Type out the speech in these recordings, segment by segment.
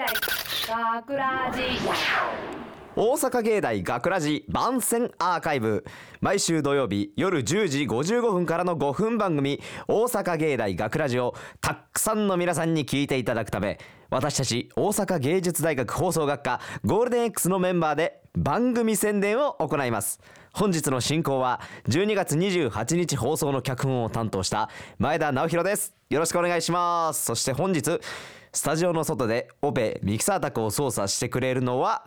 大学ラジ。大阪芸大学ラジ番宣アーカイブ。毎週土曜日夜10時55分からの5分番組大阪芸大学ラジをたくさんの皆さんに聞いていただくため私たち大阪芸術大学放送学科ゴールデン X のメンバーで番組宣伝を行います。本日の進行は12月28日放送の脚本を担当した前田直弘です。よろしくお願いします。そして本日スタジオの外でオペミキサー宅を操作してくれるのは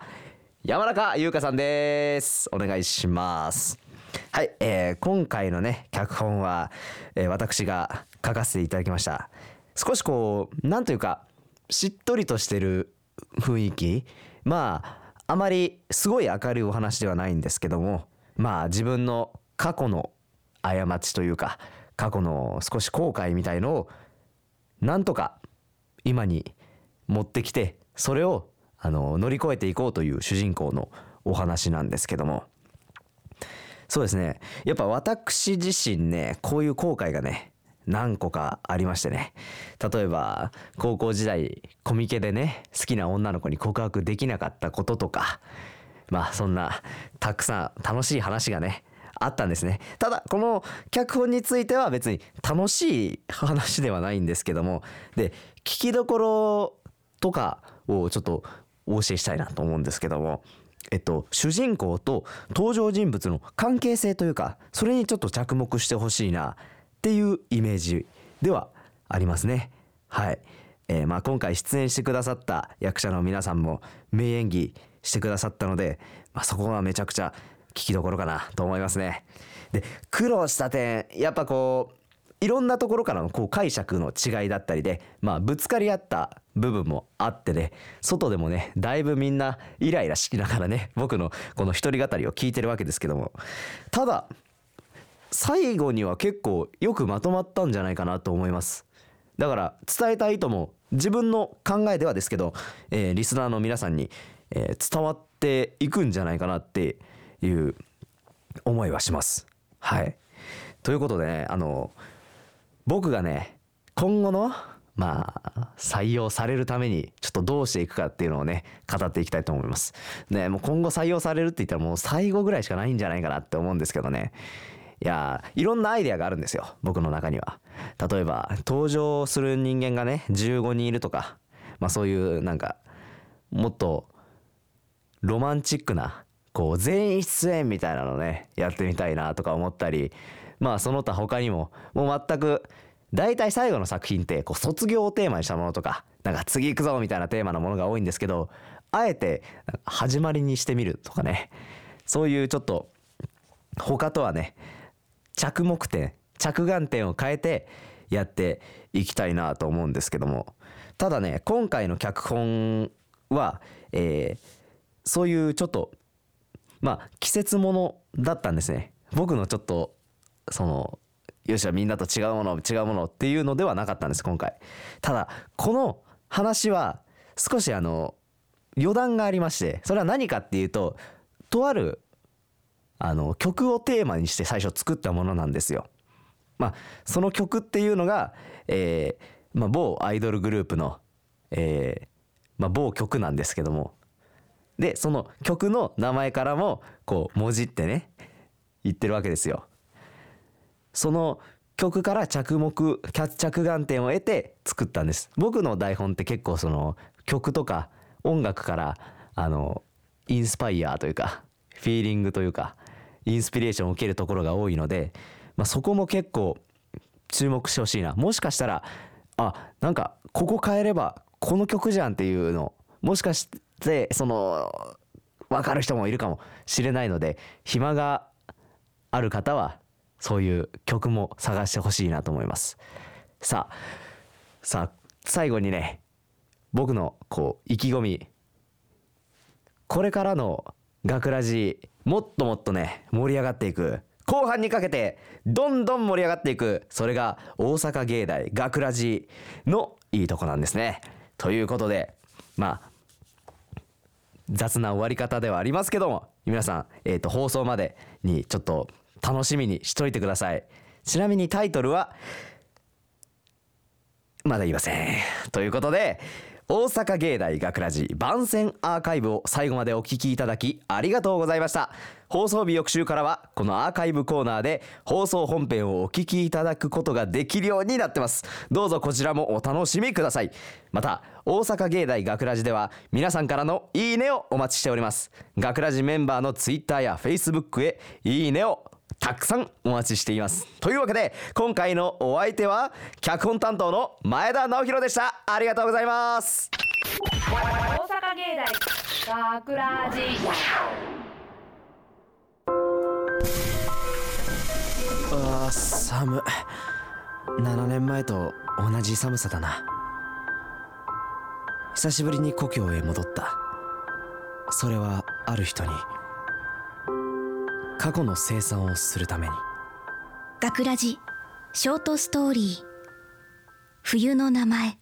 山中優香さんです。お願いします。はい、えー今回のね脚本は、えー私が書かせていただきました。少しこうなんというかしっとりとしてる雰囲気。まああまりすごい明るいお話ではないんですけどもまあ自分の過去の過ちというか過去の少し後悔みたいのをなんとか今に持ってきてそれをあの乗り越えていこうという主人公のお話なんですけども。そうですね。やっぱ私自身ねこういう後悔がね何個かありましてね。例えば高校時代コミケでね好きな女の子に告白できなかったこととか。まあそんなたくさん楽しい話がねあったんですね。ただこの脚本については別に楽しい話ではないんですけどもで聞きどころとかをちょっとお教えしたいなと思うんですけどもえっと主人公と登場人物の関係性というかそれにちょっと着目してほしいなっていうイメージではありますね。はい、えーまあ今回出演してくださった役者の皆さんも名演技してくださったので、まあ、そこはめちゃくちゃ聞きどころかなと思いますね。で苦労した点やっぱこういろんなところからのこう解釈の違いだったりで、まあ、ぶつかり合った部分もあってね外でもねだいぶみんなイライラしながらね僕のこの一人語りを聞いてるわけですけども。ただ最後には結構よくまとまったんじゃないかなと思います。だから伝えたいとも自分の考えではですけど、えーリスナーの皆さんに、えー伝わっていくんじゃないかなっていう思いはします。はい。ということでねあの僕がね今後のまあ採用されるためにちょっとどうしていくかっていうのをね語っていきたいと思います。ねもう今後採用されるって言ったらもう最後ぐらいしかないんじゃないかなって思うんですけどね。いやいろんなアイデアがあるんですよ僕の中には。例えば登場する人間がね15人いるとかまあそういうなんかもっとロマンチックなこう全員出演みたいなのねやってみたいなとか思ったりまあその他他にももう全く大体最後の作品ってこう卒業をテーマにしたものとかなんか次行くぞみたいなテーマのものが多いんですけどあえて始まりにしてみるとかね。そういうちょっと他とはね着目点着眼点を変えてやっていきたいなと思うんですけども。ただね今回の脚本は、えーそういうちょっとまあ季節ものだったんですね。僕のちょっとそのよしゃみんなと違うもの違うものっていうのではなかったんです今回。ただこの話は少しあの余談がありましてそれは何かっていうととあるあの曲をテーマにして最初作ったものなんですよ。まあその曲っていうのが、えーまあ、某アイドルグループの、えーまあ、某曲なんですけどもでその曲の名前からもこうもじってね言ってるわけですよ。その曲から着目着着眼点を得て作ったんです僕の台本って結構その曲とか音楽からあのインスパイアというかフィーリングというかインスピレーションを受けるところが多いので、まあ、そこも結構注目してほしいなもしかしたらあなんかここ変えればこの曲じゃんっていうのもしかしてその分かる人もいるかもしれないので暇がある方はそういう曲も探してほしいなと思います。さあさあ最後にね僕のこう意気込み。これからの学ラジもっともっとね盛り上がっていく。後半にかけてどんどん盛り上がっていく。それが大阪芸大学ラジのいいとこなんですね。ということでまあ雑な終わり方ではありますけども皆さん、えー、と放送までにちょっと楽しみにしといてください。ちなみにタイトルはまだ言いません。ということで大阪芸大学ラジ番宣アーカイブを最後までお聞きいただきありがとうございました。放送日翌週からはこのアーカイブコーナーで放送本編をお聞きいただくことができるようになってます。どうぞこちらもお楽しみください。また大阪芸大学ラジでは皆さんからのいいねをお待ちしております。学ラジメンバーのツイッターやフェイスブックへいいねをたくさんお待ちしています。というわけで今回のお相手は脚本担当の前田直弘でした。ありがとうございます。大阪芸大学ラジあー寒7年前と同じ寒さだな。久しぶりに故郷へ戻った。それはある人に過去の生産をするために学ラジショートストーリー冬の名前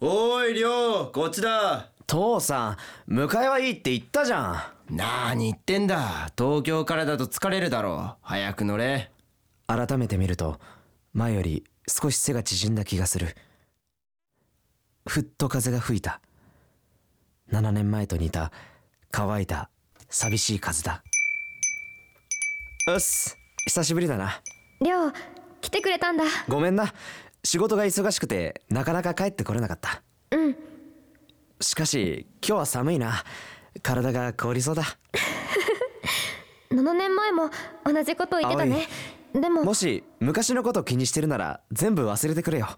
おい、りょう、こっちだ。父さん迎えはいいって言ったじゃんなーに言ってんだ。東京からだと疲れるだろう。早く乗れ。改めて見ると前より少し背が縮んだ気がするふっと風が吹いた7年前と似た乾いた寂しい風だうっす久しぶりだな。りょう来てくれたんだ。ごめんな。仕事が忙しくてなかなか帰ってこれなかった。うん。しかし今日は寒いな。体が凍りそうだ。7年前も同じこと言ってたね。でももし昔のこと気にしてるなら全部忘れてくれよ。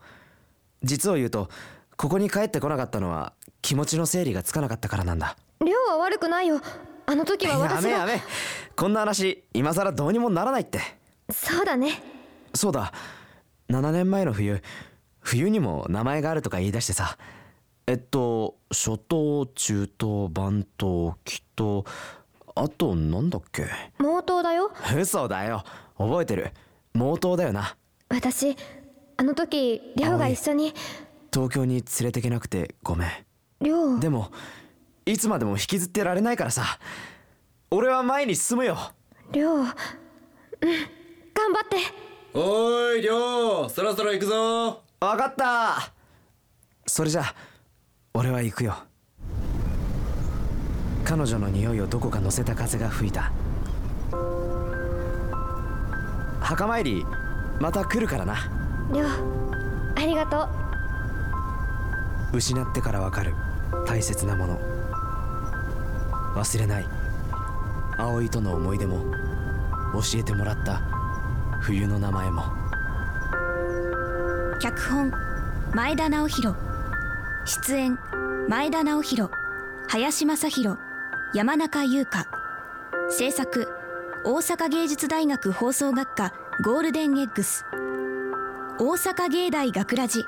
実を言うとここに帰ってこなかったのは気持ちの整理がつかなかったからなんだ。りょうは悪くないよあの時はや私がめ。やめこんな話今さらどうにもならないって。そうだね。そうだ。7年前の冬冬にも名前があるとか言い出してさ。えっと初冬中冬番冬気冬あとなんだっけ？毛頭だよ。嘘だよ。覚えてる。毛頭だよな。私あの時りょうが一緒に。東京に連れてけなくてごめん。りょうでもいつまでも引きずってられないからさ。俺は前に進むよ。りょううん頑張って。おい、りょう、そろそろ行くぞ。分かった。それじゃあ俺は行くよ。彼女の匂いをどこか乗せた風が吹いた。墓参りまた来るからな。りょうありがとう。失ってからわかる大切なもの忘れない。葵との思い出も教えてもらった。冬の名前も。脚本前田直弘。出演前田直弘。林正弘山中優香。制作大阪芸術大学放送学科ゴールデンエッグス。大阪芸大学ラジ。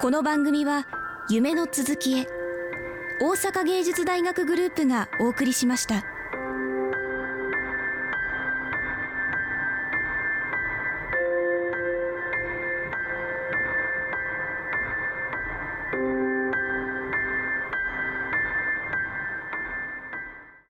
この番組は夢の続きへ。大阪芸術大学グループがお送りしました。